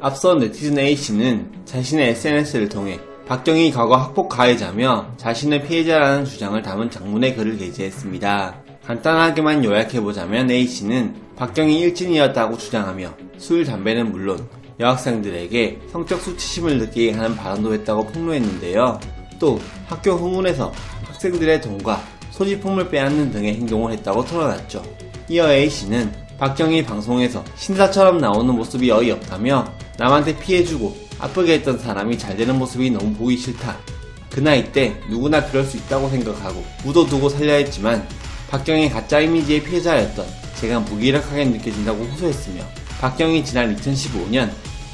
앞서 네티즌 A씨는 자신의 SNS를 통해 박경희 과거 학폭 가해자며 자신의 피해자라는 주장을 담은 장문의 글을 게재했습니다. 간단하게만 요약해보자면 A씨는 박경희 일진이었다고 주장하며 술, 담배는 물론 여학생들에게 성적 수치심을 느끼게 하는 발언도 했다고 폭로했는데요. 또 학교 후문에서 학생들의 돈과 소지품을 빼앗는 등의 행동을 했다고 털어놨죠. 이어 A씨는 박경희 방송에서 신사처럼 나오는 모습이 어이없다며 남한테 피해주고 아프게 했던 사람이 잘 되는 모습이 너무 보기 싫다. 그 나이 때 누구나 그럴 수 있다고 생각하고 묻어두고 살려 했지만 박경희 가짜 이미지의 피해자였던 제가 무기력하게 느껴진다고 호소했으며 박경희 지난 2015년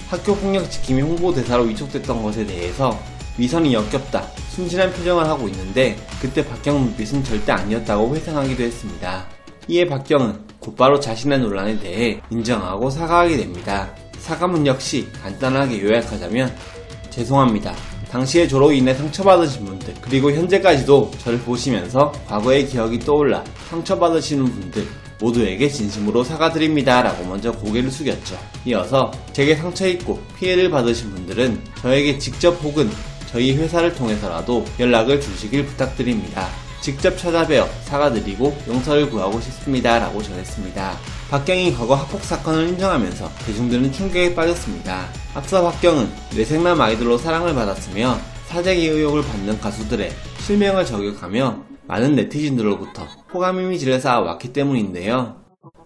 학교 폭력 지킴이 홍보대사로 위촉됐던 것에 대해서 위선이 역겹다, 순진한 표정을 하고 있는데 그때 박경 눈빛은 절대 아니었다고 회상하기도 했습니다. 이에 박경은 곧바로 자신의 논란에 대해 인정하고 사과하게 됩니다. 사과문 역시 간단하게 요약하자면 죄송합니다. 당시의 조로 인해 상처받으신 분들 그리고 현재까지도 저를 보시면서 과거의 기억이 떠올라 상처받으시는 분들 모두에게 진심으로 사과드립니다 라고 먼저 고개를 숙였죠. 이어서 제게 상처 입고 피해를 받으신 분들은 저에게 직접 혹은 저희 회사를 통해서라도 연락을 주시길 부탁드립니다. 직접 찾아뵈어 사과드리고 용서를 구하고 싶습니다 라고 전했습니다. 박경이 과거 학폭 사건을 인정하면서 대중들은 충격에 빠졌습니다. 앞서 박경은 뇌생남 아이돌로 사랑을 받았으며 사재기 의혹을 받는 가수들의 실명을 저격하며 많은 네티즌들로부터 호감 이미지를 쌓아왔기 때문인데요.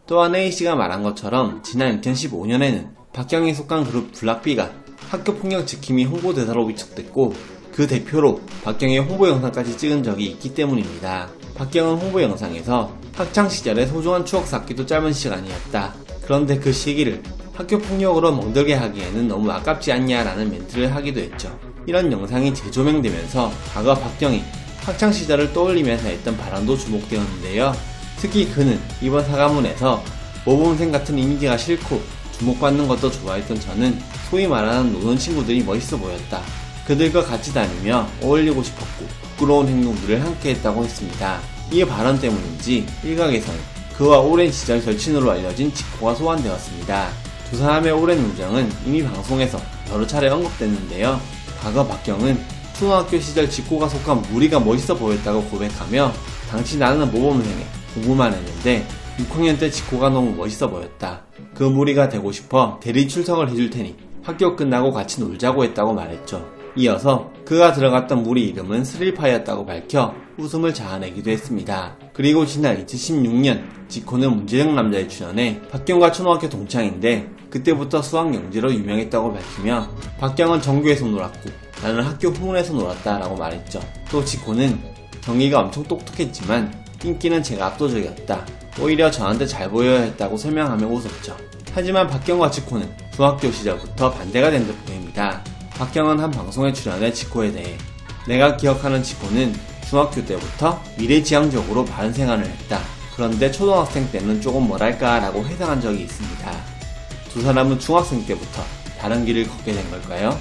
또한 A씨가 말한 것처럼 지난 2015년에는 박경이 속한 그룹 블락비가 학교 폭력 지킴이 홍보대사로 위촉됐고 그 대표로 박경의 홍보 영상까지 찍은 적이 있기 때문입니다. 박경은 홍보 영상에서 학창 시절의 소중한 추억 쌓기도 짧은 시간이었다. 그런데 그 시기를 학교 폭력으로 멍들게 하기에는 너무 아깝지 않냐라는 멘트를 하기도 했죠. 이런 영상이 재조명되면서 과거 박경이 학창 시절을 떠올리면서 했던 발언도 주목되었는데요. 특히 그는 이번 사과문에서 모범생 같은 이미지가 싫고 주목받는 것도 좋아했던 저는 소위 말하는 노는 친구들이 멋있어 보였다. 그들과 같이 다니며 어울리고 싶었고 부끄러운 행동들을 함께 했다고 했습니다. 이 발언 때문인지 일각에서는 그와 오랜 시절 절친으로 알려진 지코가 소환되었습니다. 두 사람의 오랜 우정은 이미 방송에서 여러 차례 언급됐는데요. 과거 박경은 초등학교 시절 지코가 속한 무리가 멋있어 보였다고 고백하며 당시 나는 모범생에 공부만 했는데 6학년 때 지코가 너무 멋있어 보였다. 그 무리가 되고 싶어 대리 출석을 해줄 테니 학교 끝나고 같이 놀자고 했다고 말했죠. 이어서 그가 들어갔던 무리 이름은 스릴파였다고 밝혀 웃음을 자아내기도 했습니다. 그리고 지난 2016년 지코는 문제적 남자에 출연해 박경과 초등학교 동창인데 그때부터 수학 영재로 유명했다고 밝히며 박경은 정규에서 놀았고 나는 학교 후문에서 놀았다라고 말했죠. 또 지코는 경희가 엄청 똑똑했지만 인기는 제가 압도적이었다. 오히려 저한테 잘 보여야 했다고 설명하며 웃었죠. 하지만 박경과 지코는 중학교 시절부터 반대가 된 듯 보입니다. 박경은 한 방송에 출연해 지코에 대해 내가 기억하는 지코는 중학교 때부터 미래지향적으로 바른 생활을 했다. 그런데 초등학생 때는 조금 뭐랄까 라고 회상한 적이 있습니다. 두 사람은 중학생 때부터 다른 길을 걷게 된 걸까요?